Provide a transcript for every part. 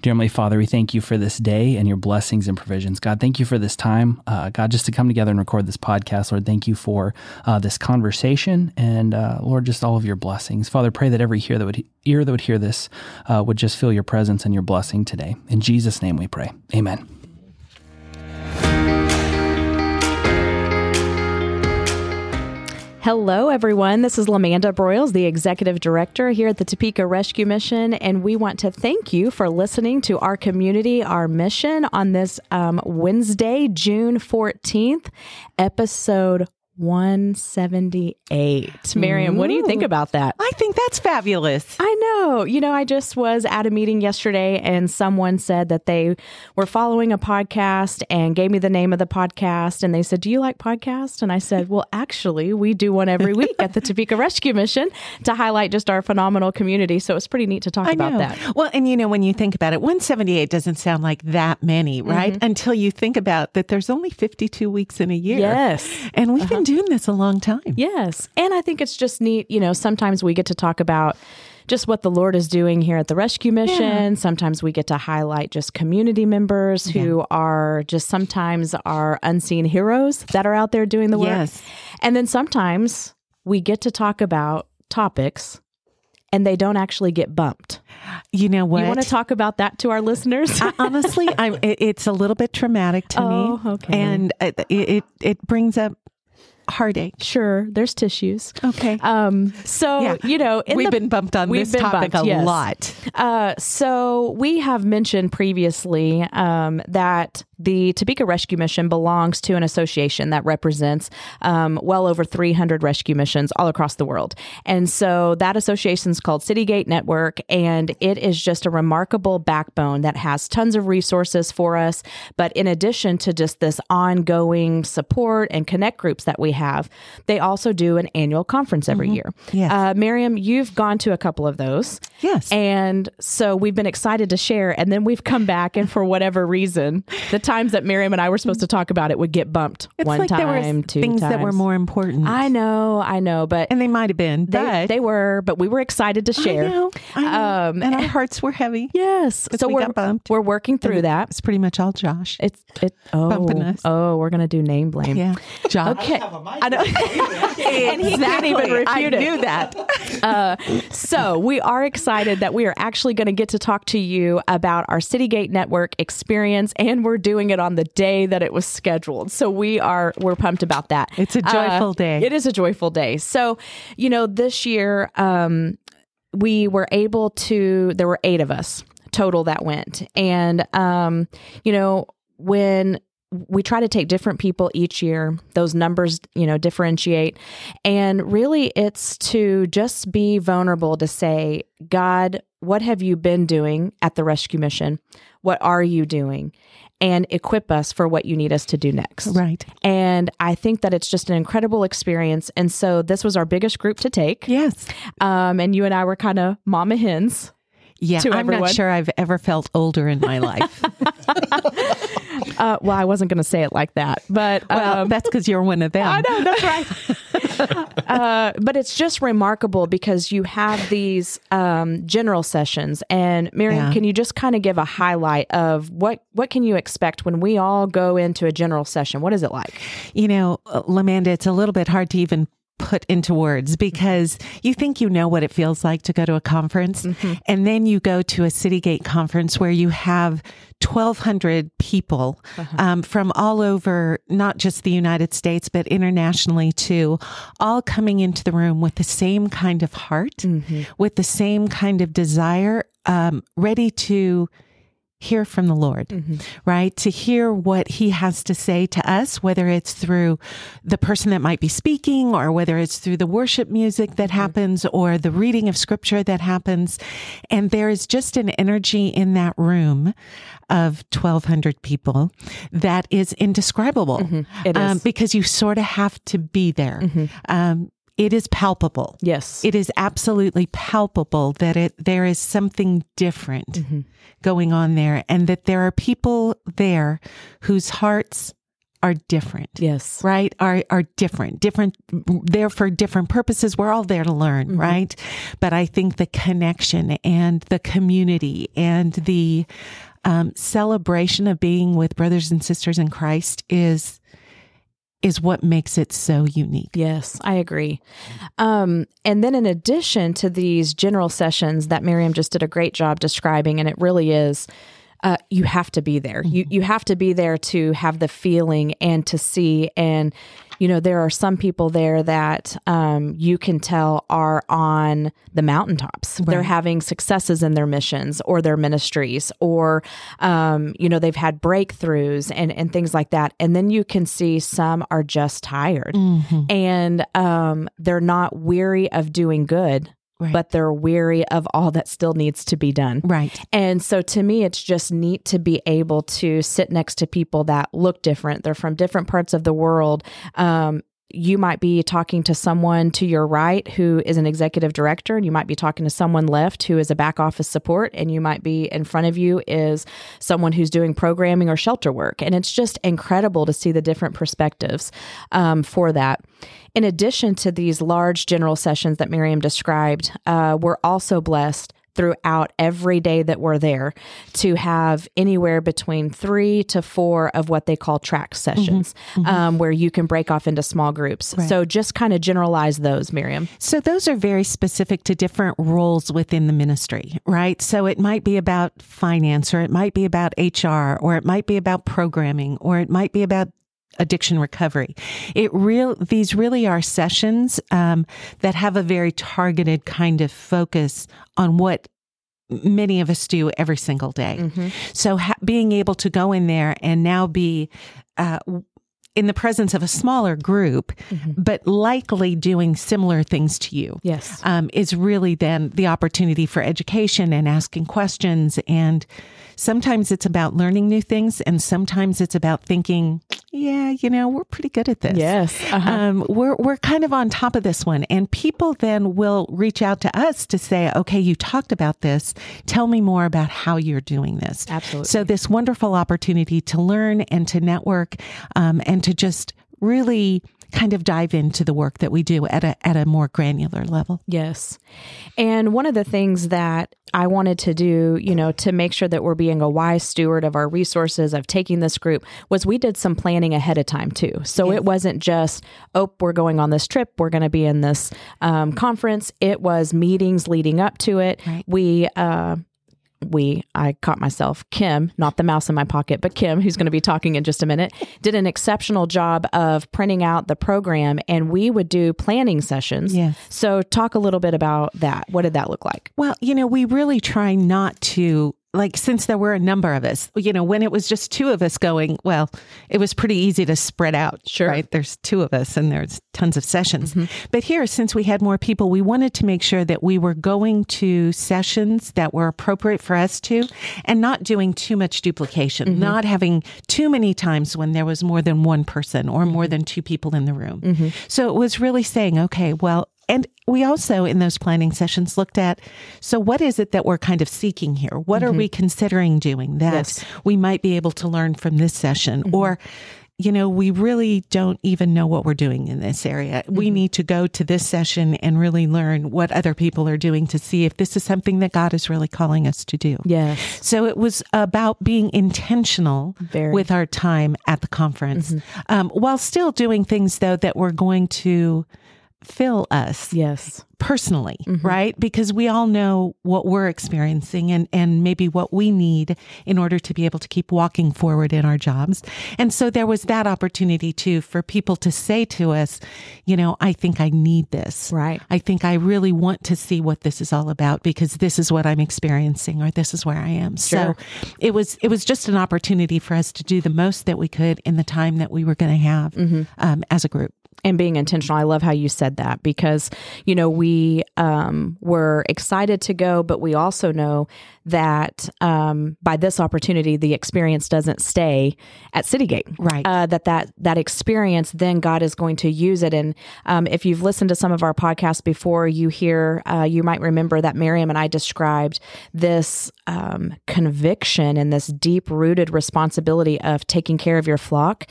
Dear Heavenly Father, we thank you for this day and your blessings and provisions. God, thank you for this time. Uh, God, just to come together and record this podcast. Lord, thank you for uh, this conversation and, uh, Lord, just all of your blessings. Father, pray that every ear that would, ear that would hear this uh, would just feel your presence and your blessing today. In Jesus' name we pray. Amen. Hello, everyone. This is Lamanda Broyles, the Executive Director here at the Topeka Rescue Mission, and we want to thank you for listening to our community, our mission on this um, Wednesday, June 14th, episode 178. Miriam, what do you think about that? I think that's fabulous. I know. You know, I just was at a meeting yesterday and someone said that they were following a podcast and gave me the name of the podcast. And they said, Do you like podcasts? And I said, Well, actually, we do one every week at the Topeka Rescue Mission to highlight just our phenomenal community. So it's pretty neat to talk I about know. that. Well, and you know, when you think about it, 178 doesn't sound like that many, right? Mm-hmm. Until you think about that there's only 52 weeks in a year. Yes. And we've been doing this a long time. Yes. And I think it's just neat. You know, sometimes we get to talk about just what the Lord is doing here at the rescue mission. Sometimes we get to highlight just community members who are just sometimes our unseen heroes that are out there doing the work. Yes. And then sometimes we get to talk about topics and they don't actually get bumped. You know what? You want to talk about that to our listeners? I- honestly, I'm, it, it's a little bit traumatic to Oh, me. okay. And it, it, it brings up heartache. sure, there's tissues. Okay. Um, so Yeah. you know, We've the- been bumped on this topic bumped, a yes. lot. Uh, so we have mentioned previously um, that the Topeka Rescue Mission belongs to an association that represents um, well over 300 rescue missions all across the world. And so that association is called Citygate Network, and it is just a remarkable backbone that has tons of resources for us. But in addition to just this ongoing support and connect groups that we have, they also do an annual conference every year. Yes. Uh, Miriam, you've gone to a couple of those. Yes. And so we've been excited to share. And then we've come back, and for whatever reason, the times that Miriam and I were supposed to talk about it would get bumped It's one like time, there were two things that were more important. I know, I know, but and they might have been, they, but they were, but we were excited to share. I know, I know. Um, and our hearts were heavy. Yes. So we we're, got bumped. we're working through that. It's pretty much all Josh. It's it. Oh, Bumping us. oh, we're gonna do name blame. Yeah, Josh. Okay. I know. and he can't even refute I it. knew that. So we are excited that we are actually going to get to talk to you about our Citygate Network experience, and we're doing it on the day that it was scheduled. So we are we're pumped about that. It's a joyful day. It is a joyful day. So you know, this year um, we were able to. There were eight of us total that went, and um, you know when we try to take different people each year those numbers you know differentiate and really it's to just be vulnerable to say god what have you been doing at the rescue mission what are you doing and equip us for what you need us to do next Right. and i think that it's just an incredible experience and so this was our biggest group to take Yes. um, and you and i were kind of mama hens Yeah. I'm everyone. not sure I've ever felt older in my life. uh, well i wasn't going to say it like that but well, um, that's because you're one of them. I know that's right. uh, but it's just remarkable because you have these um, general sessions, and Miriam, Yeah. can you just kind of give a highlight of what what can you expect when we all go into a general session? What is it like? You know, uh, Lamanda, it's a little bit hard to even put into words because you think you know what it feels like to go to a conference and then you go to a Citygate conference where you have 1200 people um, from all over not just the United States but internationally too all coming into the room with the same kind of heart with the same kind of desire um, ready to hear from the Lord, right? To hear what He has to say to us, whether it's through the person that might be speaking or whether it's through the worship music that happens or the reading of scripture that happens. And there is just an energy in that room of 1,200 people that is indescribable It Um, is. because you sort of have to be there. Um, it is palpable. Yes. It is absolutely palpable that it there is something different going on there and that there are people there whose hearts are different. Yes. Right? Are are different. Different there for different purposes. We're all there to learn, Mm-hmm. right? But I think the connection and the community and the um, celebration of being with brothers and sisters in Christ is is what makes it so unique. Yes, I agree. Um, and then, in addition to these general sessions that Miriam just did a great job describing, and it really is, uh, you have to be there. You you have to be there to have the feeling and to see. And you know, there are some people there that um, you can tell are on the mountaintops. They're having successes in their missions or their ministries, or um, you know, they've had breakthroughs and and things like that. And then you can see some are just tired and um, they're not weary of doing good, Right. but they're weary of all that still needs to be done. Right. And so to me, it's just neat to be able to sit next to people that look different. They're from different parts of the world. Um, you might be talking to someone to your right who is an executive director, and you might be talking to someone left who is a back office support, and you might be in front of you is someone who's doing programming or shelter work. And it's just incredible to see the different perspectives um, for that. In addition to these large general sessions that Miriam described, uh, we're also blessed throughout every day that we're there to have anywhere between three to four of what they call track sessions, Um, where you can break off into small groups. So just kind of generalize those, Miriam. So those are very specific to different roles within the ministry, right? So it might be about finance or it might be about HR or it might be about programming or it might be about addiction recovery. It real these really are sessions um, that have a very targeted kind of focus on what many of us do every single day. So ha- being able to go in there and now be uh, in the presence of a smaller group, but likely doing similar things to you. Yes. Um, is really then the opportunity for education and asking questions. And sometimes it's about learning new things, and sometimes it's about thinking, yeah, you know, we're pretty good at this. Yes. Uh-huh. Um, we're we're kind of on top of this one, and people then will reach out to us to say, "Okay, you talked about this. Tell me more about how you're doing this." Absolutely. So this wonderful opportunity to learn and to network, um, and to just really kind of dive into the work that we do at a at a more granular level. Yes. And one of the things that I wanted to do, you know, to make sure that we're being a wise steward of our resources, of taking this group, was we did some planning ahead of time too. So it wasn't just, oh, we're going on this trip, we're going to be in this um, conference. It was meetings leading up to it. Right. We, uh, we, I caught myself, Kim, not the mouse in my pocket, but Kim, who's going to be talking in just a minute, did an exceptional job of printing out the program and we would do planning sessions. Yes. So, talk a little bit about that. What did that look like? Well, you know, we really try not to like since there were a number of us, you know, when it was just two of us going, well, it was pretty easy to spread out. Sure. Right. There's two of us and there's tons of sessions. Mm-hmm. But here, since we had more people, we wanted to make sure that we were going to sessions that were appropriate for us to and not doing too much duplication, mm-hmm. not having too many times when there was more than one person or more mm-hmm. than two people in the room. So it was really saying, okay, well, and we also in those planning sessions looked at so what is it that we're kind of seeking here? What are we mm-hmm. considering doing that Yes. we might be able to learn from this session mm-hmm. or you know, we really don't even know what we're doing in this area. We mm-hmm. need to go to this session and really learn what other people are doing to see if this is something that God is really calling us to do. Yes. So it was about being intentional Very. with our time at the conference, um, while still doing things though that we're going to fill us Yes. personally, right? Because we all know what we're experiencing and, and maybe what we need in order to be able to keep walking forward in our jobs. And so there was that opportunity too for people to say to us, you know, I think I need this. Right. I think I really want to see what this is all about because this is what I'm experiencing or this is where I am. Sure. So it was it was just an opportunity for us to do the most that we could in the time that we were going to have um, as a group. And being intentional. I love how you said that because, you know, we um, were excited to go, but we also know that um, by this opportunity, the experience doesn't stay at Citygate. Right. Uh, that that that experience, then God is going to use it. And um, if you've listened to some of our podcasts before, you hear, uh, you might remember that Miriam and I described this um, conviction and this deep rooted responsibility of taking care of your flock.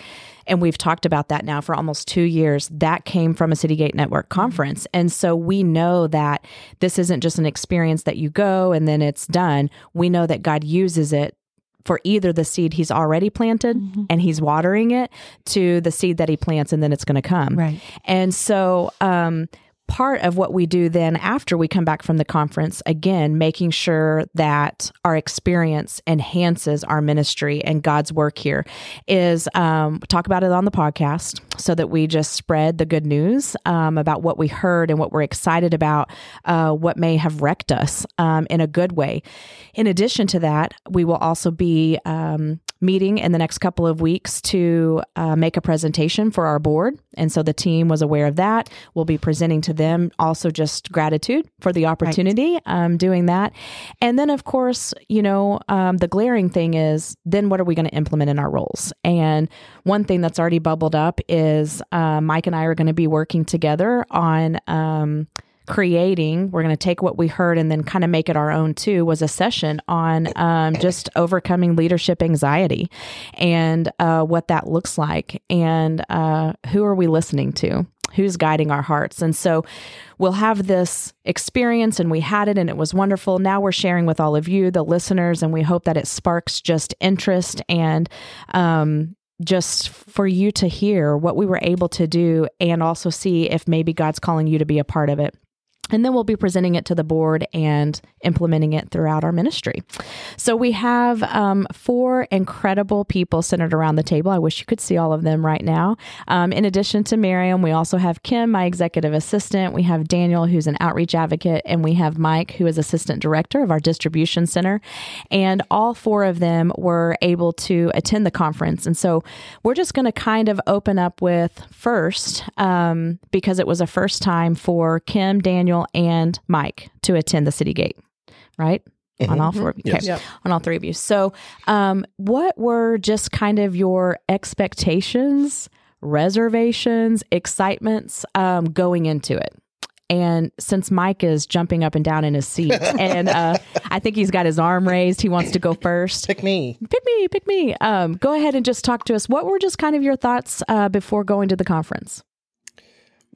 And we've talked about that now for almost two years. That came from a Citygate Network conference. And so we know that this isn't just an experience that you go and then it's done. We know that God uses it for either the seed he's already planted mm-hmm. and he's watering it to the seed that he plants and then it's going to come. Right. And so, um, part of what we do then after we come back from the conference, again, making sure that our experience enhances our ministry and God's work here, is um, talk about it on the podcast so that we just spread the good news um, about what we heard and what we're excited about, uh, what may have wrecked us um, in a good way. In addition to that, we will also be um, meeting in the next couple of weeks to uh, make a presentation for our board. And so the team was aware of that. We'll be presenting to them also just gratitude for the opportunity right. um, doing that. And then, of course, you know, um, the glaring thing is then what are we going to implement in our roles? And one thing that's already bubbled up is uh, Mike and I are going to be working together on. Um, creating, we're going to take what we heard and then kind of make it our own too, was a session on um, just overcoming leadership anxiety and uh, what that looks like and uh, who are we listening to? Who's guiding our hearts? And so we'll have this experience, and we had it, and it was wonderful. Now we're sharing with all of you, the listeners, and we hope that it sparks just interest and um, just for you to hear what we were able to do and also see if maybe God's calling you to be a part of it and then we'll be presenting it to the board and implementing it throughout our ministry. So we have um, four incredible people centered around the table. I wish you could see all of them right now. Um, in addition to Miriam, we also have Kim, my executive assistant. We have Daniel, who's an outreach advocate, and we have Mike, who is assistant director of our distribution center. And all four of them were able to attend the conference. And so we're just going to kind of open up with first, um, because it was a first time for Kim, Daniel, Daniel and Mike to attend the Citygate, right? Mm-hmm. On all four of you. Okay. Yes. On all three of you. So, um, what were just kind of your expectations, reservations, excitements um, going into it? And since Mike is jumping up and down in his seat, and uh, I think he's got his arm raised, he wants to go first. Pick me. Pick me. Pick me. Um, go ahead and just talk to us. What were just kind of your thoughts uh, before going to the conference?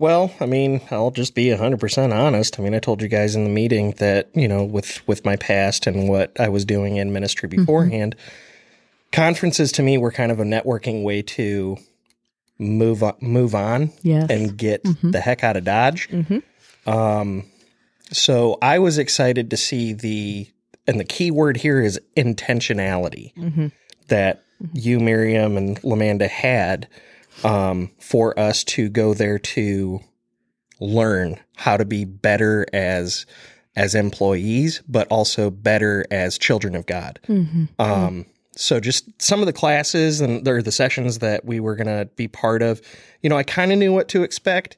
Well, I mean, I'll just be 100% honest. I mean, I told you guys in the meeting that, you know, with with my past and what I was doing in ministry mm-hmm. beforehand, mm-hmm. conferences to me were kind of a networking way to move on, move on yes. and get mm-hmm. the heck out of Dodge. Mm-hmm. Um, so I was excited to see the, and the key word here is intentionality mm-hmm. that mm-hmm. you, Miriam, and Lamanda had um, for us to go there to learn how to be better as as employees, but also better as children of God. Mm-hmm. Um, so just some of the classes and or the sessions that we were going to be part of, you know, I kind of knew what to expect,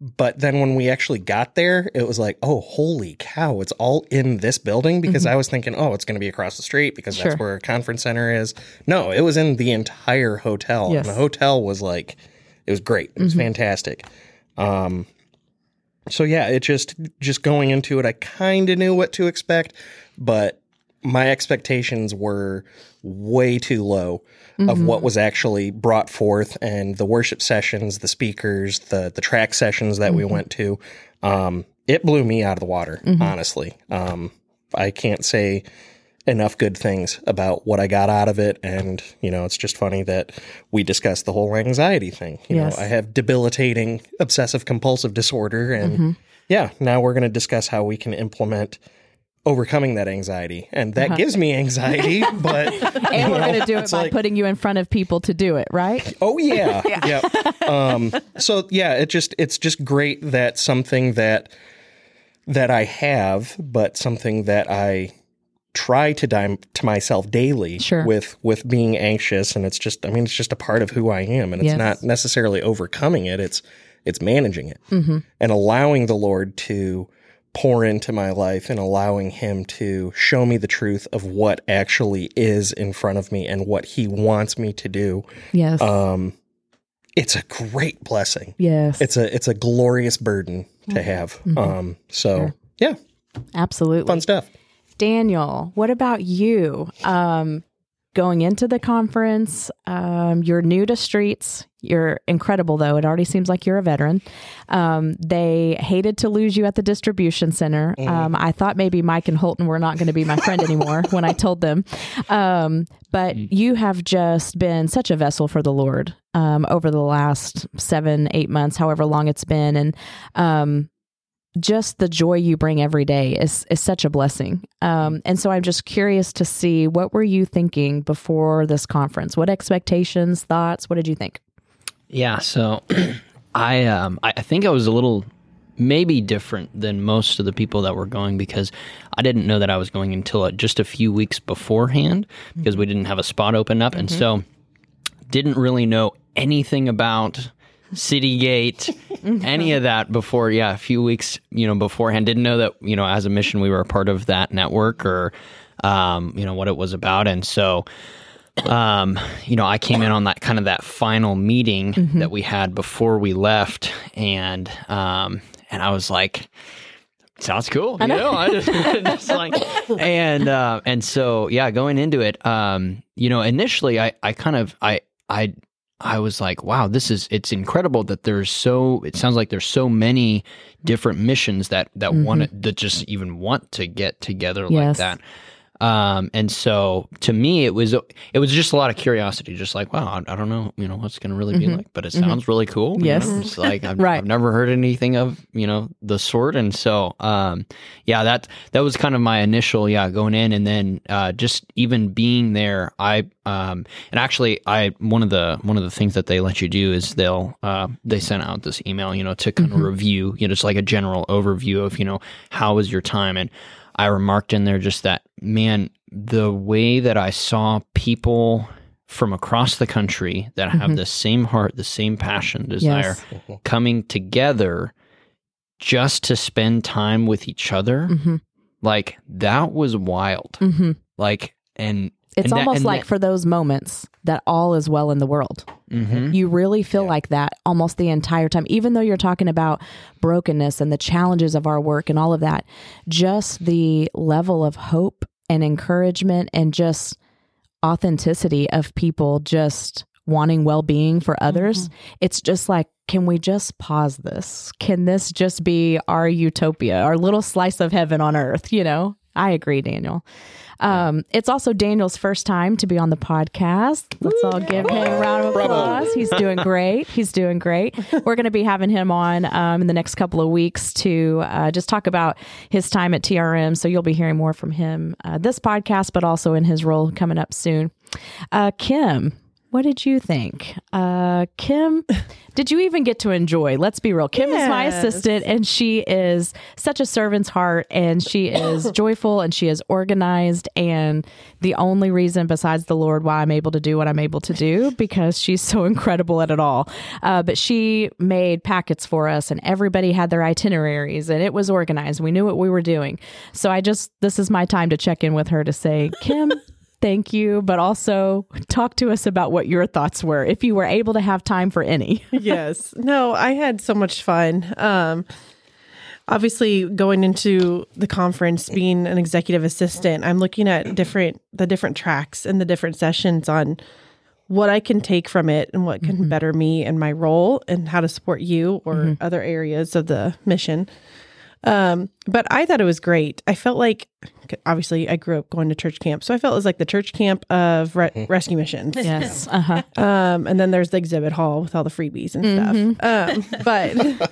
but then when we actually got there, it was like, oh, holy cow, it's all in this building because mm-hmm. I was thinking, oh, it's going to be across the street because sure. that's where a conference center is. No, it was in the entire hotel. Yes. And the hotel was like, it was great. It was mm-hmm. fantastic. Um, so yeah, it just just going into it, I kind of knew what to expect, but my expectations were way too low mm-hmm. of what was actually brought forth and the worship sessions, the speakers, the the track sessions that mm-hmm. we went to. Um, it blew me out of the water, mm-hmm. honestly. Um, I can't say enough good things about what I got out of it. And, you know, it's just funny that we discussed the whole anxiety thing. You yes. know, I have debilitating obsessive compulsive disorder. And mm-hmm. yeah, now we're going to discuss how we can implement overcoming that anxiety and that uh-huh. gives me anxiety but and we're going to do it by like, putting you in front of people to do it right oh yeah yeah um, so yeah it just it's just great that something that that i have but something that i try to dime to myself daily sure. with with being anxious and it's just i mean it's just a part of who i am and it's yes. not necessarily overcoming it it's it's managing it mm-hmm. and allowing the lord to pour into my life and allowing him to show me the truth of what actually is in front of me and what he wants me to do. Yes. Um it's a great blessing. Yes. It's a it's a glorious burden to mm-hmm. have. Mm-hmm. Um so sure. yeah. Absolutely. Fun stuff. Daniel, what about you? Um going into the conference. Um, you're new to streets. You're incredible, though. It already seems like you're a veteran. Um, they hated to lose you at the distribution center. Um, I thought maybe Mike and Holton were not going to be my friend anymore when I told them. Um, but you have just been such a vessel for the Lord um, over the last seven, eight months, however long it's been. And um, just the joy you bring every day is is such a blessing. Um, and so I'm just curious to see what were you thinking before this conference? What expectations, thoughts? What did you think? Yeah, so I um I I think I was a little maybe different than most of the people that were going because I didn't know that I was going until uh, just a few weeks beforehand because we didn't have a spot open up and so didn't really know anything about Citygate, any of that before, yeah, a few weeks, you know, beforehand. Didn't know that, you know, as a mission, we were a part of that network or, um, you know, what it was about. And so, um, you know, I came in on that kind of that final meeting that we had before we left, and um, and I was like, sounds cool, you know, I just, just like, and uh, and so yeah, going into it, um, you know, initially I I kind of I I I was like, wow, this is it's incredible that there's so it sounds like there's so many different missions that that want that just even want to get together like that. Um, and so to me, it was it was just a lot of curiosity, just like, wow, I, I don't know, you know, what's going to really be like, but it sounds really cool. you Mm-hmm. Yes. know? It's like I've, Right. I've never heard anything of you know the sort, and so um, yeah, that that was kind of my initial yeah going in, and then uh, just even being there, I um, and actually I one of the one of the things that they let you do is they'll uh, they sent out this email, you know, to kind of review, you know, just like a general overview of you know how was your time, and I remarked in there just that man, the way that I saw people from across the country that have the same heart, the same passion, desire, coming together just to spend time with each other, Mhm. like that was wild. hmm Like, and It's that- almost like that- for those moments that all is well in the world. Mhm. You really feel like that almost the entire time, even though you're talking about brokenness and the challenges of our work and all of that. Just the level of hope and encouragement and just authenticity of people just wanting well being for others. It's just like, can we just pause this? Can this just be our utopia, our little slice of heaven on earth? You know, I agree, Daniel. Um, it's also Daniel's first time to be on the podcast. Let's all give him a round of applause. He's doing great. He's doing great. We're going to be having him on um, in the next couple of weeks to uh, just talk about his time at TRM. So you'll be hearing more from him uh, this podcast, but also in his role coming up soon. Uh, Kim, what did you think? Uh, Kim, did you even get to enjoy? Let's be real. Kim is my assistant, and she is such a servant's heart, and she is joyful, and she is organized. And the only reason, besides the Lord, why I'm able to do what I'm able to do, because she's so incredible at it all. Uh, but she made packets for us, and everybody had their itineraries, and it was organized. We knew what we were doing. So I just, this is my time to check in with her to say, Kim, thank you, but also talk to us about what your thoughts were, if you were able to have time for any. yes. No, I had so much fun. Um, obviously, going into the conference, being an executive assistant, I'm looking at different the different tracks and the different sessions on what I can take from it and what can better me and my role and how to support you or other areas of the mission. Um, but I thought it was great. I felt like, obviously, I grew up going to church camp, so I felt it was like the church camp of re- rescue missions. yes. Uh huh. Um, and then there's the exhibit hall with all the freebies and stuff. Um, but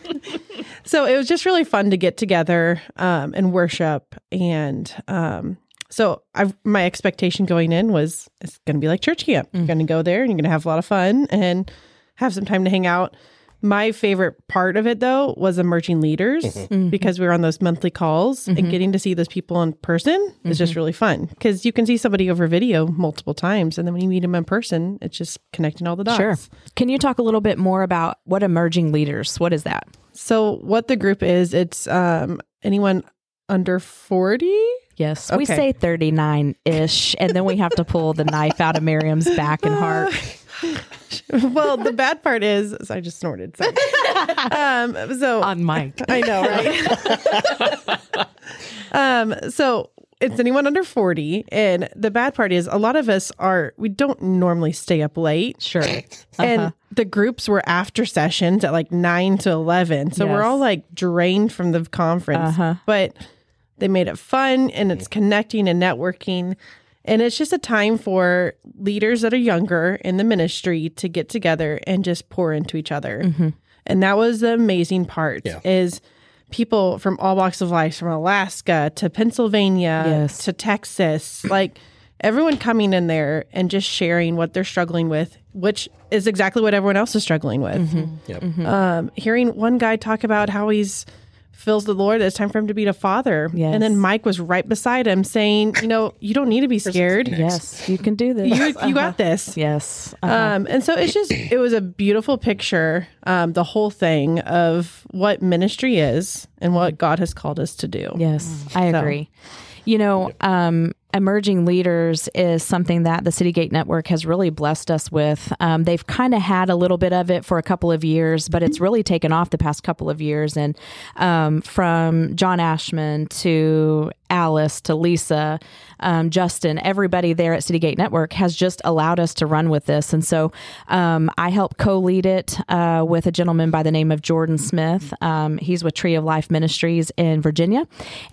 so it was just really fun to get together um, and worship. And um, so I've, my expectation going in was it's going to be like church camp. You're going to go there and you're going to have a lot of fun and have some time to hang out. My favorite part of it though was emerging leaders mm-hmm. Mm-hmm. because we were on those monthly calls and mm-hmm. getting to see those people in person is just really fun because you can see somebody over video multiple times and then when you meet them in person, it's just connecting all the dots. Sure. Can you talk a little bit more about what emerging leaders? What is that? So what the group is, it's um anyone under 40? Yes, we say 39 ish, and then we have to pull the knife out of Miriam's back and heart. well, the bad part is so I just snorted. Sorry. um so on mic. I know, right? um, so it's anyone under 40. And the bad part is a lot of us are, we don't normally stay up late. Sure. And the groups were after sessions at like 9 to 11. So we're all like drained from the conference. Uh-huh. But they made it fun and it's connecting and networking. And it's just a time for leaders that are younger in the ministry to get together and just pour into each other. Mm-hmm. And that was the amazing part Yeah. is people from all walks of life, from Alaska to Pennsylvania Yes. to Texas, like everyone coming in there and just sharing what they're struggling with, which is exactly what everyone else is struggling with. Mm-hmm. Yep. Mm-hmm. Um, hearing one guy talk about how he's feels the Lord it's time for him to be a father. Yes. And then Mike was right beside him saying, you know, you don't need to be scared. yes, you can do this. You, you got this. yes. Uh-huh. Um, and so it's just, it was a beautiful picture, um, the whole thing of what ministry is and what God has called us to do. Yes, I So- agree. You know, um, emerging leaders is something that the Citygate Network has really blessed us with. Um, they've kind of had a little bit of it for a couple of years, but it's really taken off the past couple of years. And um, from John Ashmen to Alice to Lisa, um, Justin, everybody there at Citygate Network has just allowed us to run with this. And so um, I help co lead it uh, with a gentleman by the name of Jordan Smith. Um, he's with Tree of Life Ministries in Virginia.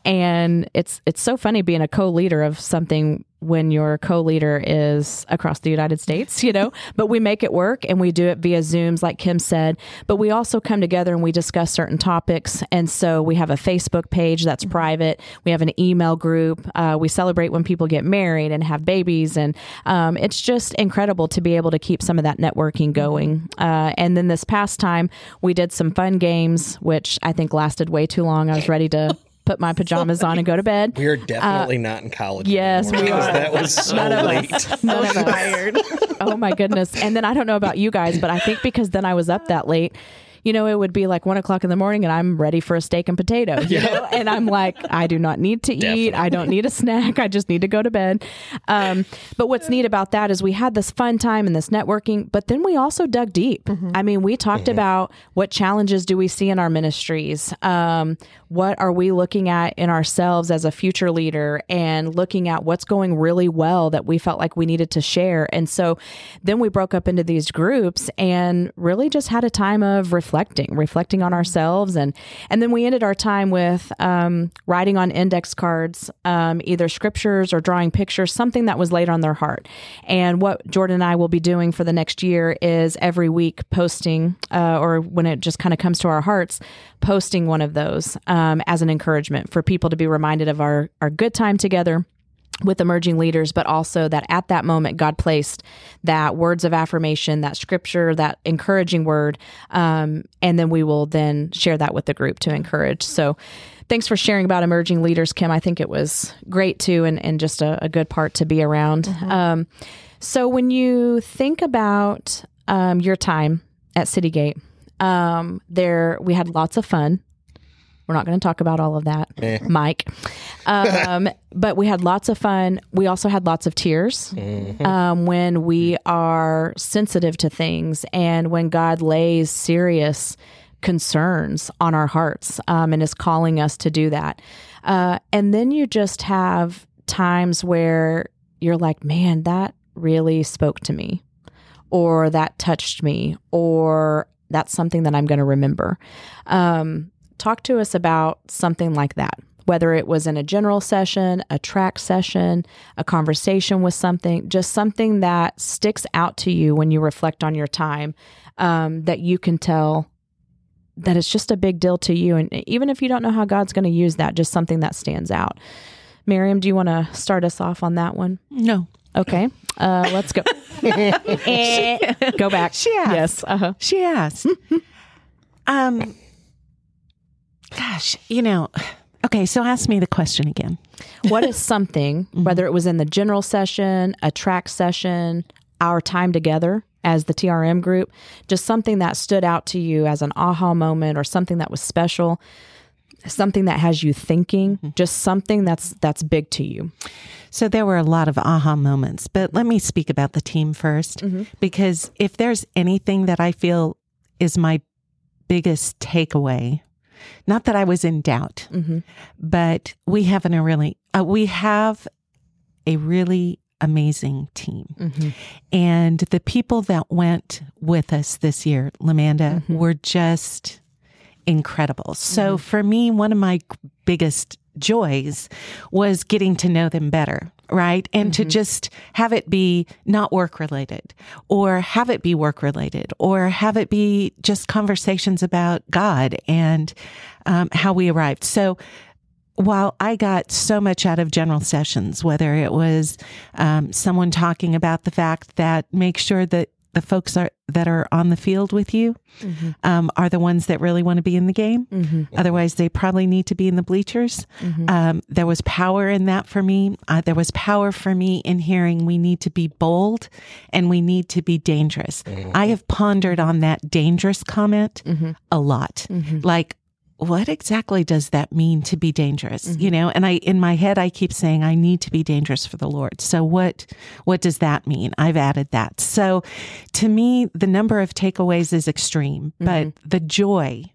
And it's, it's so funny being a co leader of something when your co-leader is across the United States, you know, but we make it work and we do it via Zooms like Kim said, but we also come together and we discuss certain topics. And so we have a Facebook page that's private. We have an email group. Uh, we celebrate when people get married and have babies. And um, it's just incredible to be able to keep some of that networking going. Uh, and then this past time we did some fun games, which I think lasted way too long. I was ready to put my pajamas on and go to bed. We are definitely not in college. Uh, yes, anymore we because are. That was so None of late. us. None of us. oh my goodness. And then I don't know about you guys, but I think because then I was up that late, you know, it would be like one o'clock in the morning and I'm ready for a steak and potatoes, you know? And I'm like, I do not need to eat. I don't need a snack. I just need to go to bed. Um, but what's neat about that is we had this fun time and this networking, but then we also dug deep. I mean, we talked about what challenges do we see in our ministries? Um, what are we looking at in ourselves as a future leader and looking at what's going really well that we felt like we needed to share. And so then we broke up into these groups and really just had a time of reflecting, reflecting on ourselves. And, and then we ended our time with um, writing on index cards, um, either scriptures or drawing pictures, something that was laid on their heart. And what Jordan and I will be doing for the next year is every week posting, uh, or when it just kind of comes to our hearts, posting one of those um, as an encouragement for people to be reminded of our, our good time together with emerging leaders, but also that at that moment, God placed that words of affirmation, that scripture, that encouraging word. Um, and then we will then share that with the group to encourage. So thanks for sharing about emerging leaders, Kim. I think it was great too, and, and just a, a good part to be around. Um, so when you think about um, your time at Citygate, um, there we had lots of fun. We're not going to talk about all of that, Mike. Um, but we had lots of fun. We also had lots of tears um, when we are sensitive to things and when God lays serious concerns on our hearts um, and is calling us to do that. Uh, and then you just have times where you're like, man, that really spoke to me, or that touched me, or that's something that I'm going to remember. Um, talk to us about something like that, whether it was in a general session, a track session, a conversation with something, just something that sticks out to you when you reflect on your time um, that you can tell that it's just a big deal to you. And even if you don't know how God's going to use that, just something that stands out. Miriam, do you want to start us off on that one? No. Okay, uh, let's go. Go back. She asked. Yes. Uh-huh. She asked. um, gosh, you know, okay, so ask me the question again. What is something, mm-hmm. whether it was in the general session, a track session, our time together as the TRM group, just something that stood out to you as an aha moment or something that was special, something that has you thinking, mm-hmm. just something that's that's big to you. So there were a lot of aha moments, but let me speak about the team 1st mm-hmm. because if there's anything that I feel is my biggest takeaway, not that I was in doubt, mm-hmm. but we have an, a really, uh, we have a really amazing team. Mm-hmm. And the people that went with us this year, Lamanda, mm-hmm. were just incredible. So for me, one of my biggest joys was getting to know them better, right? And to just have it be not work related or have it be work related or have it be just conversations about God and um, how we arrived. So while I got so much out of general sessions, whether it was um, someone talking about the fact that make sure that the folks are that are on the field with you um, are the ones that really want to be in the game. Otherwise, they probably need to be in the bleachers. Um, there was power in that for me. Uh, there was power for me in hearing we need to be bold and we need to be dangerous. I have pondered on that dangerous comment a lot. Like, what exactly does that mean to be dangerous you mm-hmm. know? And i in my head i keep saying i need to be dangerous for the lord. So what what does that mean? I've added that. So to me the number of takeaways is extreme mm-hmm. but the joy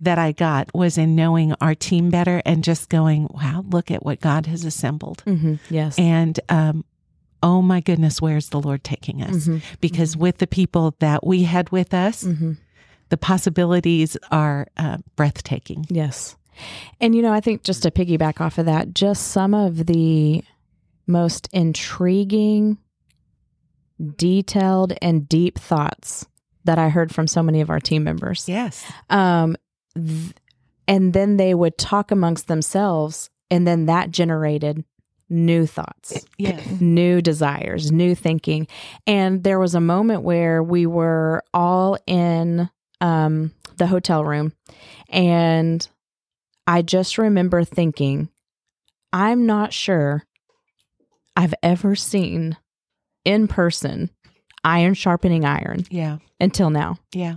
that i got was in knowing our team better and just going wow look at what god has assembled. Mm-hmm. Yes. and um oh my goodness where's the lord taking us? Because with the people that we had with us the possibilities are uh, breathtaking Yes. And, you know, I think just to piggyback off of that, just some of the most intriguing, detailed, and deep thoughts that I heard from so many of our team members. yes Um, th- and then they would talk amongst themselves, and then that generated new thoughts yes new desires, new thinking. And there was a moment where we were all in um, the hotel room, and I just remember thinking, I'm not sure I've ever seen in person iron sharpening iron yeah. until now. yeah.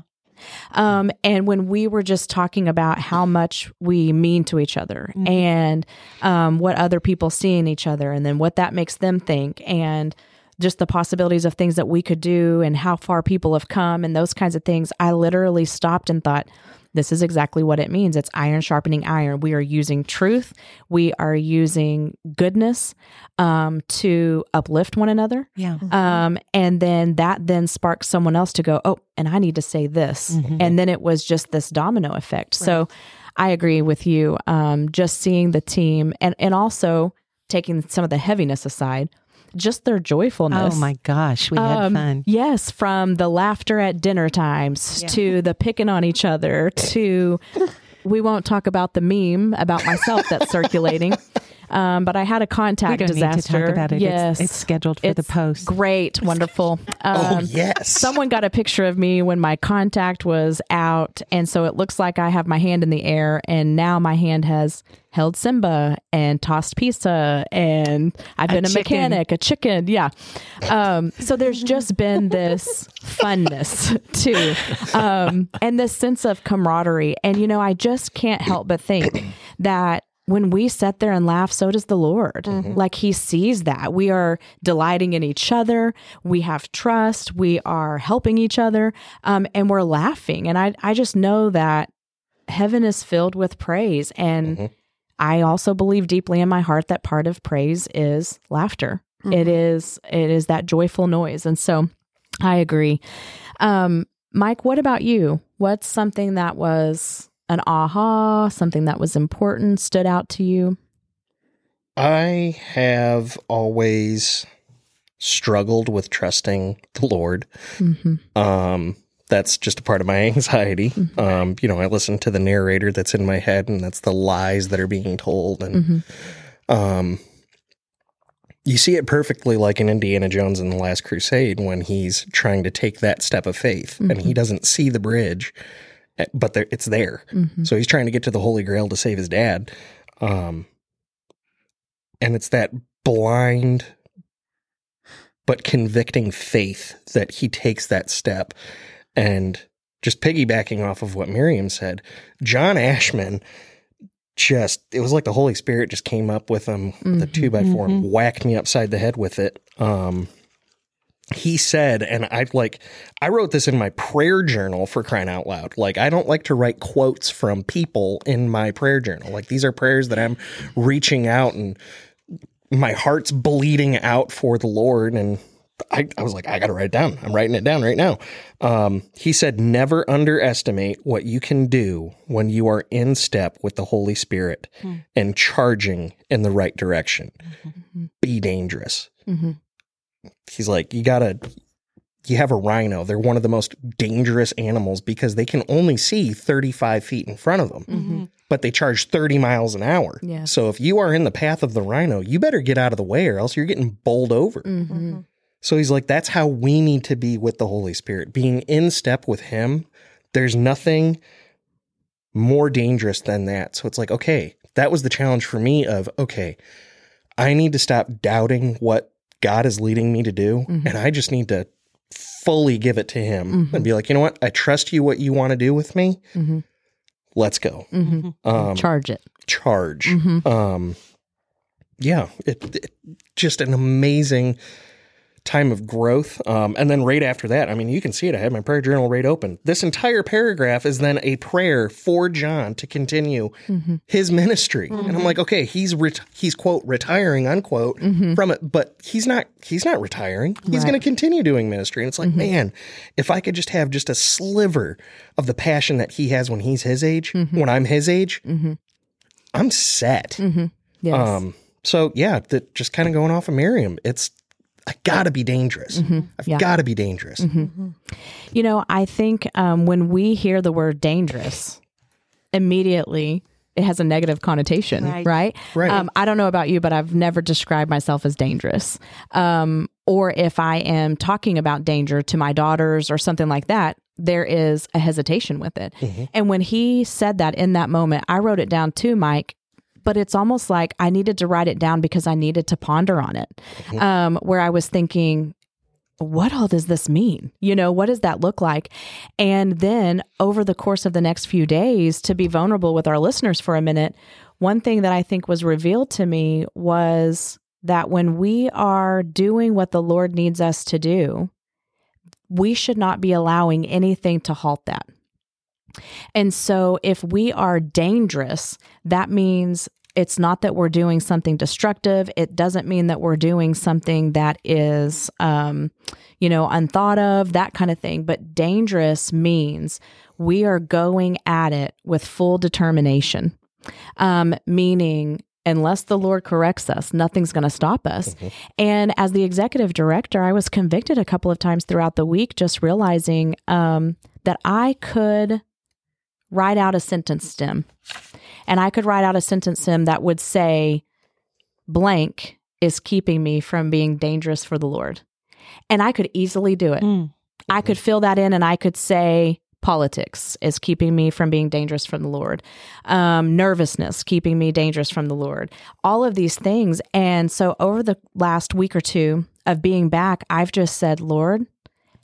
Um, and when we were just talking about how much we mean to each other and um, what other people see in each other, and then what that makes them think, and just the possibilities of things that we could do and how far people have come and those kinds of things, I literally stopped and thought, this is exactly what it means. It's iron sharpening iron. We are using truth. We are using goodness um, to uplift one another. yeah Um, and then that then sparks someone else to go, oh, and I need to say this. And then it was just this domino effect. So I agree with you. Um, just seeing the team and, and also taking some of the heaviness aside, just their joyfulness. oh my gosh we had Um, fun Yes, from the laughter at dinner times to the picking on each other to we won't talk about the meme about myself that's circulating. Um, but I had a we contact don't disaster. need to talk about it Yes, it's, it's scheduled for the post Great, wonderful. Um, oh yes. Someone got a picture of me when my contact was out, and so it looks like I have my hand in the air, and now my hand has held Simba and tossed pizza, and I've been a, chicken. mechanic, a chicken, yeah. Um, so there's just been this funness too, um, and this sense of camaraderie, and you know, I just can't help but think that when we sit there and laugh, so does the Lord. Like He sees that. We are delighting in each other. We have trust. We are helping each other. Um, and we're laughing. And I, I just know that heaven is filled with praise. And I also believe deeply in my heart that part of praise is laughter. It is it is that joyful noise. And so I agree. Um, Mike, what about you? What's something that was an aha, something that was important, stood out to you? I have always struggled with trusting the Lord. Um, that's just a part of my anxiety. Um, you know, I listen to the narrator that's in my head, and that's the lies that are being told, and um, you see it perfectly, like in Indiana Jones in the Last Crusade, when he's trying to take that step of faith, and he doesn't see the bridge, but there, it's there. So he's trying to get to the Holy Grail to save his dad. Um, and it's that blind but convicting faith that he takes that step. And just piggybacking off of what Miriam said, John Ashmen just, it was like the Holy Spirit just came up with him with a two by 4 and whacked me upside the head with it. Um, he said, and I like, I wrote this in my prayer journal for crying out loud. Like, I don't like to write quotes from people in my prayer journal. Like, these are prayers that I'm reaching out and my heart's bleeding out for the Lord. And I, I was like, I got to write it down. I'm writing it down right now. Um, he said, never underestimate what you can do when you are in step with the Holy Spirit hmm. and charging in the right direction. Mm-hmm. Be dangerous. Mm-hmm. He's like, you gotta, you have a rhino. They're one of the most dangerous animals because they can only see 35 feet in front of them, mm-hmm. Mm-hmm. but they charge 30 miles an hour. Yeah. So if you are in the path of the rhino, you better get out of the way or else you're getting bowled over. Mm-hmm. mm-hmm. So he's like, that's how we need to be with the Holy Spirit, being in step with Him. There's nothing more dangerous than that. So it's like, okay, that was the challenge for me of, okay, I need to stop doubting what God is leading me to do. Mm-hmm. And I just need to fully give it to Him mm-hmm. and be like, you know what? I trust you what you want to do with me. Mm-hmm. Let's go. Um, Charge it. charge. Um, yeah, it, it- just an amazing time of growth. Um, and then right after that, I mean, you can see it. I had my prayer journal right open. This entire paragraph is then a prayer for John to continue mm-hmm. his ministry. And I'm mm-hmm. like, okay, he's ret- he's quote retiring unquote mm-hmm. from it, but he's not he's not retiring. He's going to continue doing ministry. And it's like, man, if I could just have just a sliver of the passion that he has when he's his age, when I'm his age, I'm set. Yes. Um, so yeah, that just kind of going off of Miriam, it's I gotta be dangerous. I've Mm-hmm. Yeah. gotta be dangerous. You know, I think um, when we hear the word dangerous, immediately it has a negative connotation, Right. right? Right. Um, I don't know about you, but I've never described myself as dangerous. Um, or if I am talking about danger to my daughters or something like that, there is a hesitation with it. And when he said that in that moment, I wrote it down too, Mike. But it's almost like I needed to write it down because I needed to ponder on it. Um, where I was thinking, what all does this mean? You know, what does that look like? And then over the course of the next few days, to be vulnerable with our listeners for a minute, one thing that I think was revealed to me was that when we are doing what the Lord needs us to do, we should not be allowing anything to halt that. And so if we are dangerous, that means it's not that we're doing something destructive. It doesn't mean that we're doing something that is, um, you know, unthought of, that kind of thing. But dangerous means we are going at it with full determination, um, meaning, unless the Lord corrects us, nothing's going to stop us. And as the executive director, I was convicted a couple of times throughout the week, just realizing um, that I could write out a sentence stem. And I could write out a sentence stem that would say, blank is keeping me from being dangerous for the Lord. And I could easily do it. Mm. I could fill that in and I could say, politics is keeping me from being dangerous from the Lord. Um, nervousness keeping me dangerous from the Lord. All of these things. And so over the last week or two of being back, I've just said, Lord,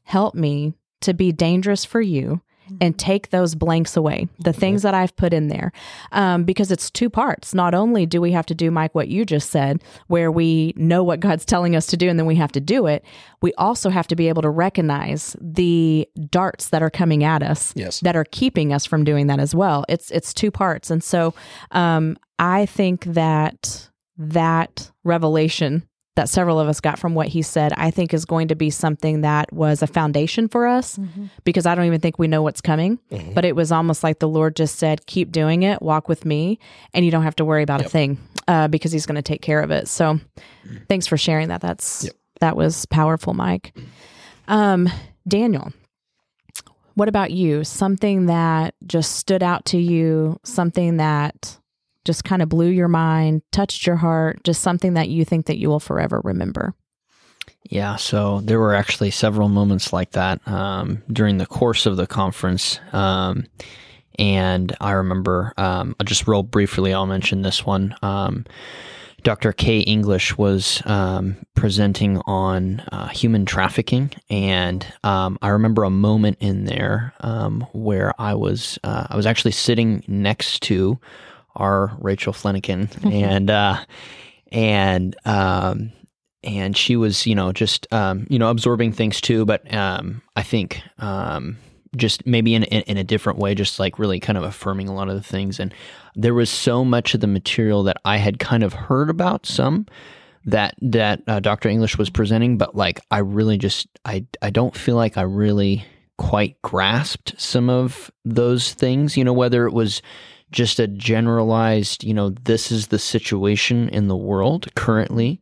help me to be dangerous for you and take those blanks away, the things that I've put in there. Um, because it's two parts. Not only do we have to do, Mike, what you just said, where we know what God's telling us to do and then we have to do it, we also have to be able to recognize the darts that are coming at us Yes. that are keeping us from doing that as well. It's it's two parts. And so um, I think that that revelation that several of us got from what he said, I think is going to be something that was a foundation for us because I don't even think we know what's coming. But it was almost like the Lord just said, keep doing it, walk with me, and you don't have to worry about a thing uh, because he's going to take care of it. So thanks for sharing that. That's that was powerful, Mike. Um, Daniel, what about you? Something that just stood out to you, something that just kind of blew your mind, touched your heart, just something that you think that you will forever remember. Yeah, so there were actually several moments like that um, during the course of the conference. Um, and I remember, um, I'll just real briefly, I'll mention this one. Um, Dr. Kay English was um, presenting on uh, human trafficking, and um, I remember a moment in there where I was uh, I was actually sitting next to our Rachel Flanagan, and uh, and um, and she was, you know, just um, you know absorbing things too. But um, I think um, just maybe in, in, in a different way, just like really kind of affirming a lot of the things. And there was so much of the material that I had kind of heard about some that that uh, Dr. English was presenting, but like I really just I I don't feel like I really quite grasped some of those things. You know, whether it was just a generalized, you know, this is the situation in the world currently,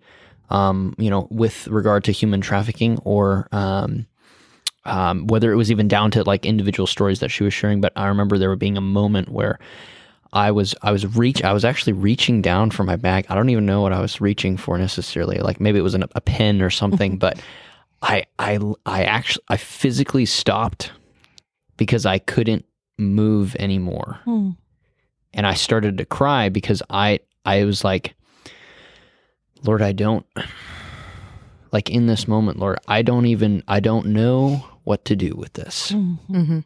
um, you know, with regard to human trafficking, or um, um, whether it was even down to like individual stories that she was sharing. But I remember there being a moment where I was I was reach I was actually reaching down for my bag. I don't even know what I was reaching for necessarily. Like maybe it was an, a pen or something, but I I I actually I physically stopped because I couldn't move anymore. Hmm. And I started to cry because I I was like Lord, I don't like in this moment, Lord, I don't even I don't know what to do with this. Mm-hmm.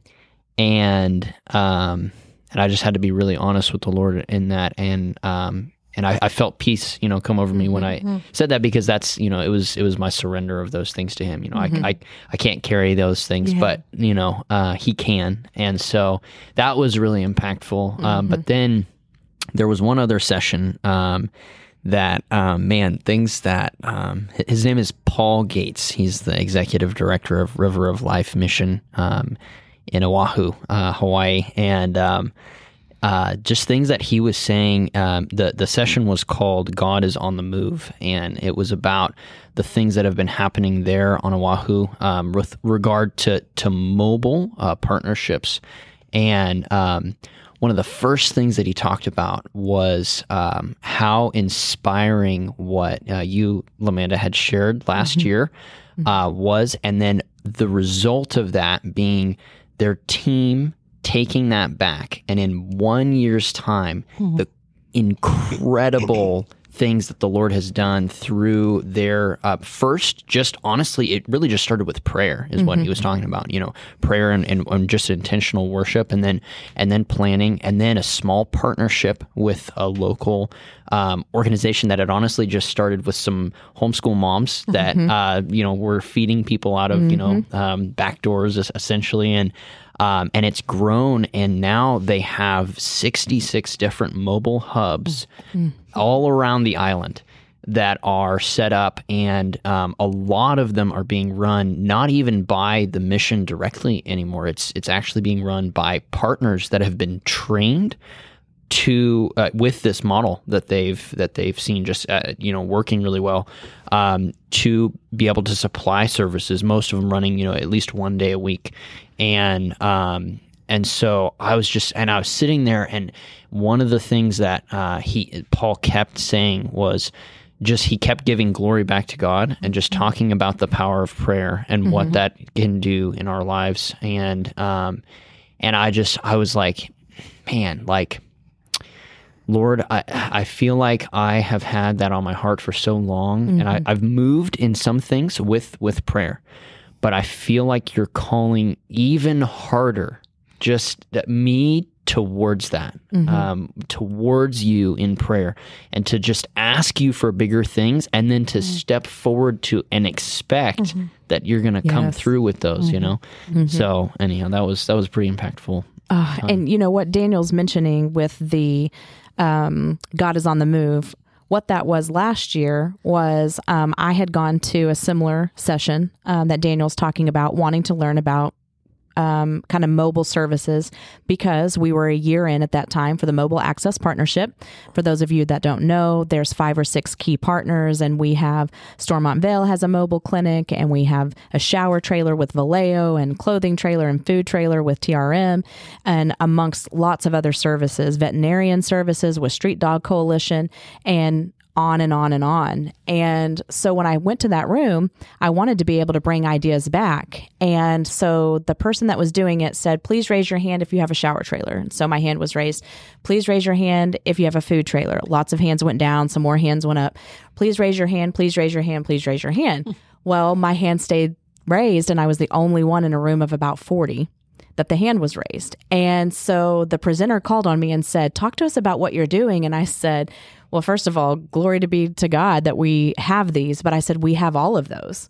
And um and I just had to be really honest with the Lord in that and um and I, I felt peace, you know, come over me when I said that because that's, you know, it was it was my surrender of those things to Him. You know, I, I I can't carry those things, Yeah. but you know, uh, He can, and so that was really impactful. Um, but then there was one other session um, that um, man things that um, his name is Paul Gates. He's the executive director of River of Life Mission um, in Oahu, uh, Hawaii, and um, uh, just things that he was saying. Um, the the session was called "God is on the Move," and it was about the things that have been happening there on Oahu um, with regard to to mobile uh, partnerships. And um, one of the first things that he talked about was um, how inspiring what uh, you, La Manda, had shared last year uh, was, and then the result of that being their team taking that back, and in one year's time, the incredible things that the Lord has done through their uh, first, just honestly, it really just started with prayer, is what he was talking about. You know, prayer and, and, and just intentional worship, and then and then planning, and then a small partnership with a local um, organization that had honestly just started with some homeschool moms that uh, you know were feeding people out of you know um, back doors essentially, and um, and it's grown and now they have 66 different mobile hubs all around the island that are set up and um, a lot of them are being run not even by the mission directly anymore. It's it's actually being run by partners that have been trained to uh, with this model that they've that they've seen just uh, you know working really well um, to be able to supply services. Most of them running you know at least one day a week, and um, and so I was just and I was sitting there, and one of the things that uh, he Paul kept saying was just he kept giving glory back to God and just talking about the power of prayer and what that can do in our lives. And um and I just I was like man like Lord, I, I feel like I have had that on my heart for so long, and I, mm-hmm. I've moved in some things with with prayer, but I feel like you're calling even harder, just that me towards that, mm-hmm. um, towards you in prayer, and to just ask you for bigger things, and then to mm. step forward to and expect mm-hmm. that you're going to come through with those, you know. So anyhow, that was that was pretty impactful. Uh, and um, you know what Daniel's mentioning with the um, God is on the move. What that was last year was um, I had gone to a similar session um, that Daniel's talking about, wanting to learn about um, kind of mobile services because we were a year in at that time for the Mobile Access Partnership. For those of you that don't know, there's five or six key partners, and we have Stormont Vail has a mobile clinic, and we have a shower trailer with Valeo, and clothing trailer and food trailer with TRM, and amongst lots of other services, veterinarian services with Street Dog Coalition, and on and on and on. And so when I went to that room, I wanted to be able to bring ideas back. And so the person that was doing it said, please raise your hand if you have a shower trailer. And so my hand was raised. Please raise your hand if you have a food trailer. Lots of hands went down, some more hands went up. Please raise your hand, please raise your hand, please raise your hand. well, my hand stayed raised, and I was the only one in a room of about 40 that the hand was raised. And so the presenter called on me and said, Talk to us about what you're doing. And I said, well, first of all, glory to be to God that we have these. But I said, we have all of those.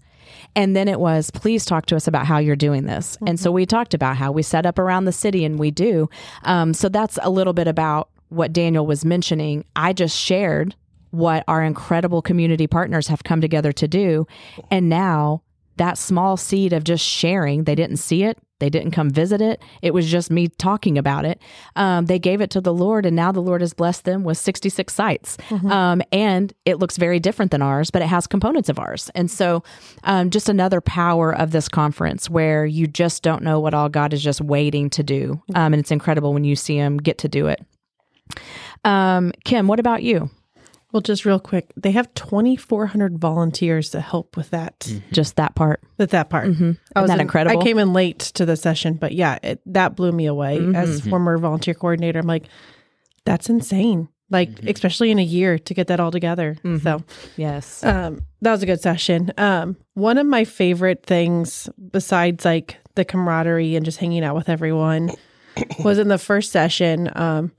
And then it was, please talk to us about how you're doing this. Mm-hmm. And so we talked about how we set up around the city and we do. Um, so that's a little bit about what Daniel was mentioning. I just shared what our incredible community partners have come together to do. And now that small seed of just sharing, they didn't see it, they didn't come visit it. It was just me talking about it. Um, they gave it to the Lord, and now the Lord has blessed them with 66 sites. Mm-hmm. Um, and it looks very different than ours, but it has components of ours. And so, um, just another power of this conference where you just don't know what all God is just waiting to do. Um, and it's incredible when you see Him get to do it. Um, Kim, what about you? Well, just real quick, they have 2,400 volunteers to help with that. Mm-hmm. Just that part. With that part. Mm-hmm. I was that in, incredible? I came in late to the session, but yeah, it, that blew me away mm-hmm. as former volunteer coordinator. I'm like, that's insane. Like, mm-hmm. especially in a year to get that all together. Mm-hmm. So, yes. Um, that was a good session. Um, one of my favorite things, besides like the camaraderie and just hanging out with everyone, was in the first session. Um,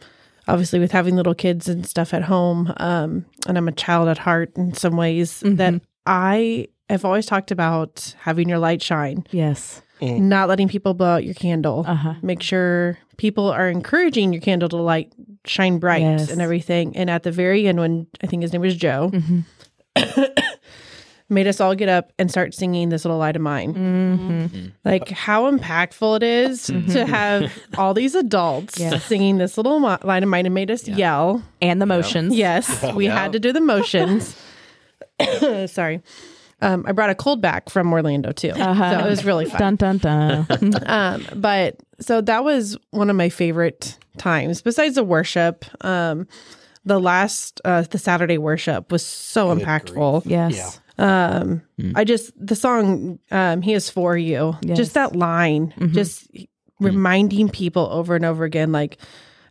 obviously with having little kids and stuff at home um, and i'm a child at heart in some ways mm-hmm. that i have always talked about having your light shine yes mm. not letting people blow out your candle uh-huh. make sure people are encouraging your candle to light shine bright yes. and everything and at the very end when i think his name was joe mm-hmm. made us all get up and start singing this little light of mine. Mm-hmm. Like how impactful it is mm-hmm. to have all these adults yes. singing this little mo- light of mine and made us yeah. yell. And the motions. Yes, we yeah. had to do the motions. Sorry. Um, I brought a cold back from Orlando too. Uh-huh. So it was really fun. Dun, dun, dun. um, but so that was one of my favorite times besides the worship. Um, the last uh the Saturday worship was so Good impactful. Grief. Yes. Um, mm. I just the song um, "He Is For You," yes. just that line, mm-hmm. just mm. reminding people over and over again. Like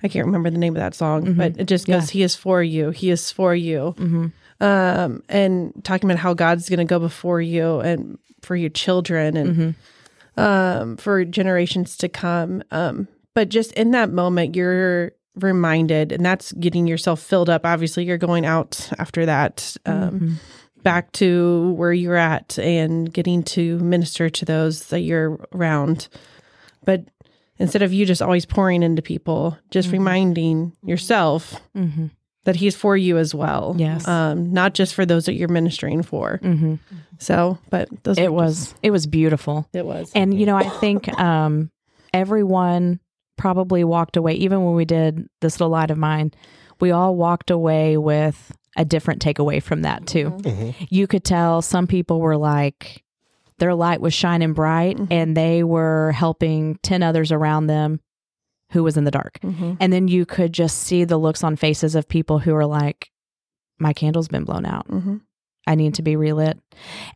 I can't remember the name of that song, mm-hmm. but it just goes, yeah. "He is for you. He is for you." Mm-hmm. Um, and talking about how God's going to go before you and for your children and mm-hmm. um, for generations to come. Um, but just in that moment, you're reminded, and that's getting yourself filled up. Obviously, you're going out after that. Um, mm-hmm back to where you're at and getting to minister to those that you're around. But instead of you just always pouring into people, just mm-hmm. reminding yourself mm-hmm. that He's for you as well. Yes, um, not just for those that you're ministering for. Mm-hmm. So, but it was just, it was beautiful. It was, and you know, I think um, everyone probably walked away. Even when we did this little light of mine, we all walked away with a different takeaway from that too. Mm-hmm. mm-hmm. You could tell some people were like their light was shining bright mm-hmm. and they were helping 10 others around them who was in the dark. Mm-hmm. And then you could just see the looks on faces of people who are like my candle's been blown out. Mm-hmm. I need to be relit.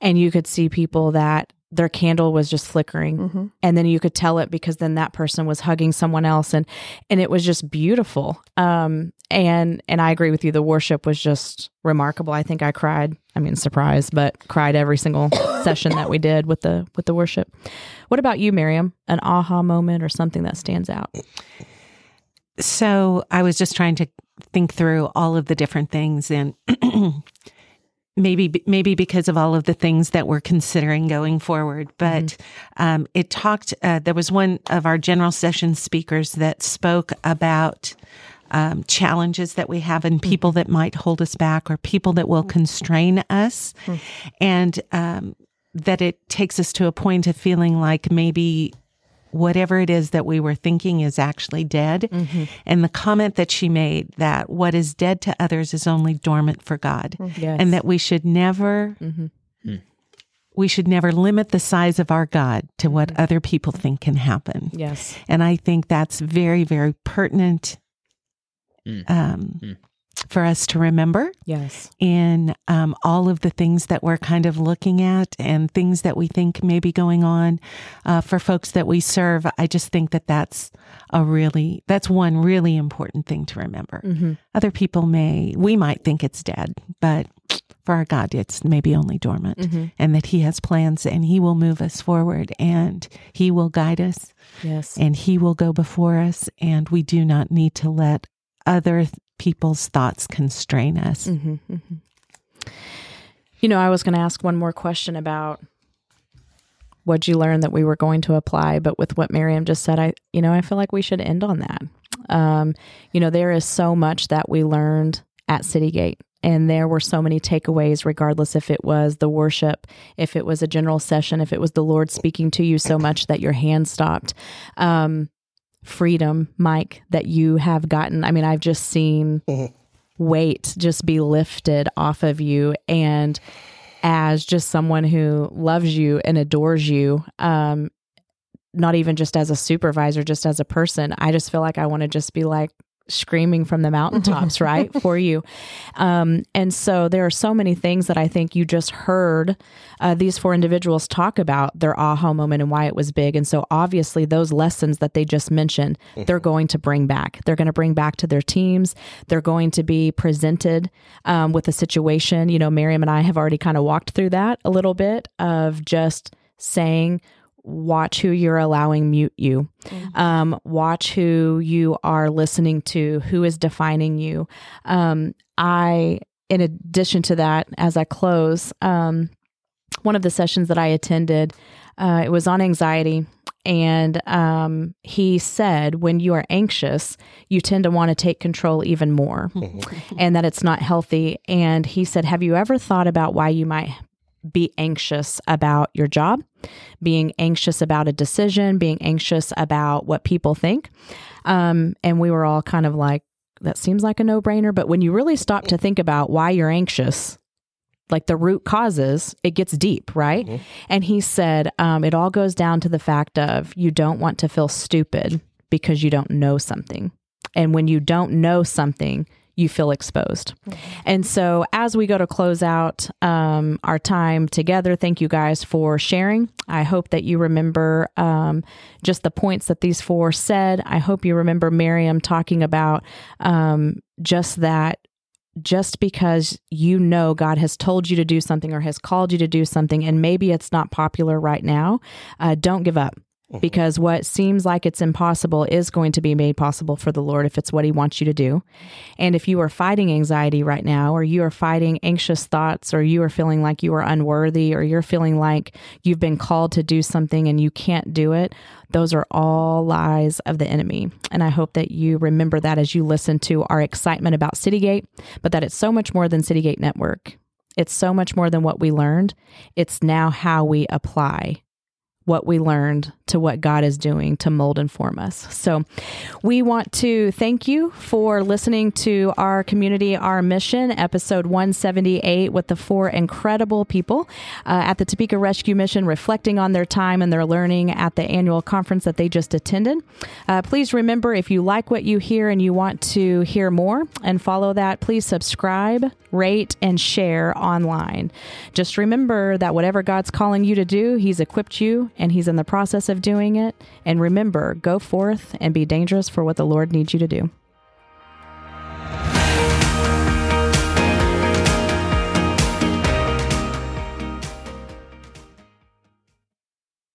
And you could see people that their candle was just flickering. Mm-hmm. and then you could tell it because then that person was hugging someone else. And and it was just beautiful. Um and and I agree with you. The worship was just remarkable. I think I cried. I mean surprised but cried every single session that we did with the with the worship. What about you Miriam? An aha moment or something that stands out? So I was just trying to think through all of the different things and maybe maybe because of all of the things that we're considering going forward but mm-hmm. um, it talked uh, there was one of our general session speakers that spoke about um, challenges that we have and people mm-hmm. that might hold us back or people that will constrain us mm-hmm. and um, that it takes us to a point of feeling like maybe whatever it is that we were thinking is actually dead. Mm-hmm. And the comment that she made that what is dead to others is only dormant for God. Mm-hmm. Yes. And that we should never mm-hmm. Hmm. we should never limit the size of our God to what Mm-hmm. other people think can happen. yes And I think that's very, very pertinent Mm. um, Mm. For us to remember yes in um, all of the things that we're kind of looking at and things that we think may be going on uh, for folks that we serve. I just think that that's a really, that's one really important thing to remember. mm-hmm. Other people may, we might think it's dead, but for our God, it's maybe only dormant Mm-hmm. and that He has plans and He will move us forward and He will guide us yes and He will go before us. And we do not need to let other people's thoughts constrain us. Mm-hmm, mm-hmm. You know, I was going to ask one more question about what'd you learned that we were going to apply, but with what Miriam just said, I, you know, I feel like we should end on that. Um, you know, there is so much that we learned at Citygate and there were so many takeaways regardless if it was the worship if it was a general session if it was the lord speaking to you so much that your hand stopped um, freedom mike that you have gotten i mean i've just seen mm-hmm. weight just be lifted off of you and as just someone who loves you and adores you um, not even just as a supervisor just as a person i just feel like i want to just be like screaming from the mountaintops, right, for you. Um, and so there are so many things that I think you just heard uh, these four individuals talk about their aha moment and why it was big. And so obviously, those lessons that they just mentioned, mm-hmm. they're going to bring back. They're going to bring back to their teams. They're going to be presented um, with a situation. You know, Miriam and I have already kind of walked through that a little bit of just saying, watch who you're allowing mute you. Mm-hmm. Um, watch who you are listening to, who is defining you. Um, I, in addition to that, as I close, um, one of the sessions that I attended, uh, it was on anxiety. And um, he said, when you are anxious, you tend to want to take control even more, mm-hmm. and that it's not healthy. And he said, Have you ever thought about why you might be anxious about your job, being anxious about a decision, being anxious about what people think. Um, and we were all kind of like, that seems like a no brainer. But when you really stop to think about why you're anxious, like the root causes, it gets deep, right? Mm-hmm. And he said, um, it all goes down to the fact of you don't want to feel stupid because you don't know something. And when you don't know something, you feel exposed. Mm-hmm. And so, as we go to close out um, our time together, thank you guys for sharing. I hope that you remember um, just the points that these four said. I hope you remember Miriam talking about um, just that. Just because you know God has told you to do something or has called you to do something, and maybe it's not popular right now, uh, don't give up Mm-hmm. because what seems like it's impossible is going to be made possible for the Lord if it's what He wants you to do. And if you are fighting anxiety right now, or you are fighting anxious thoughts, or you are feeling like you are unworthy, or you're feeling like you've been called to do something and you can't do it, those are all lies of the enemy. And I hope that you remember that as you listen to our excitement about Citygate, but that it's so much more than Citygate Network. It's so much more than what we learned. It's now how we apply what we learned to what God is doing to mold and form us. So, we want to thank you for listening to our community, our mission, episode 178, with the four incredible people uh, at the Topeka Rescue Mission reflecting on their time and their learning at the annual conference that they just attended. Uh, please remember if you like what you hear and you want to hear more and follow that, please subscribe, rate, and share online. Just remember that whatever God's calling you to do, He's equipped you and He's in the process of doing it. And remember, go forth and be dangerous for what the Lord needs you to do.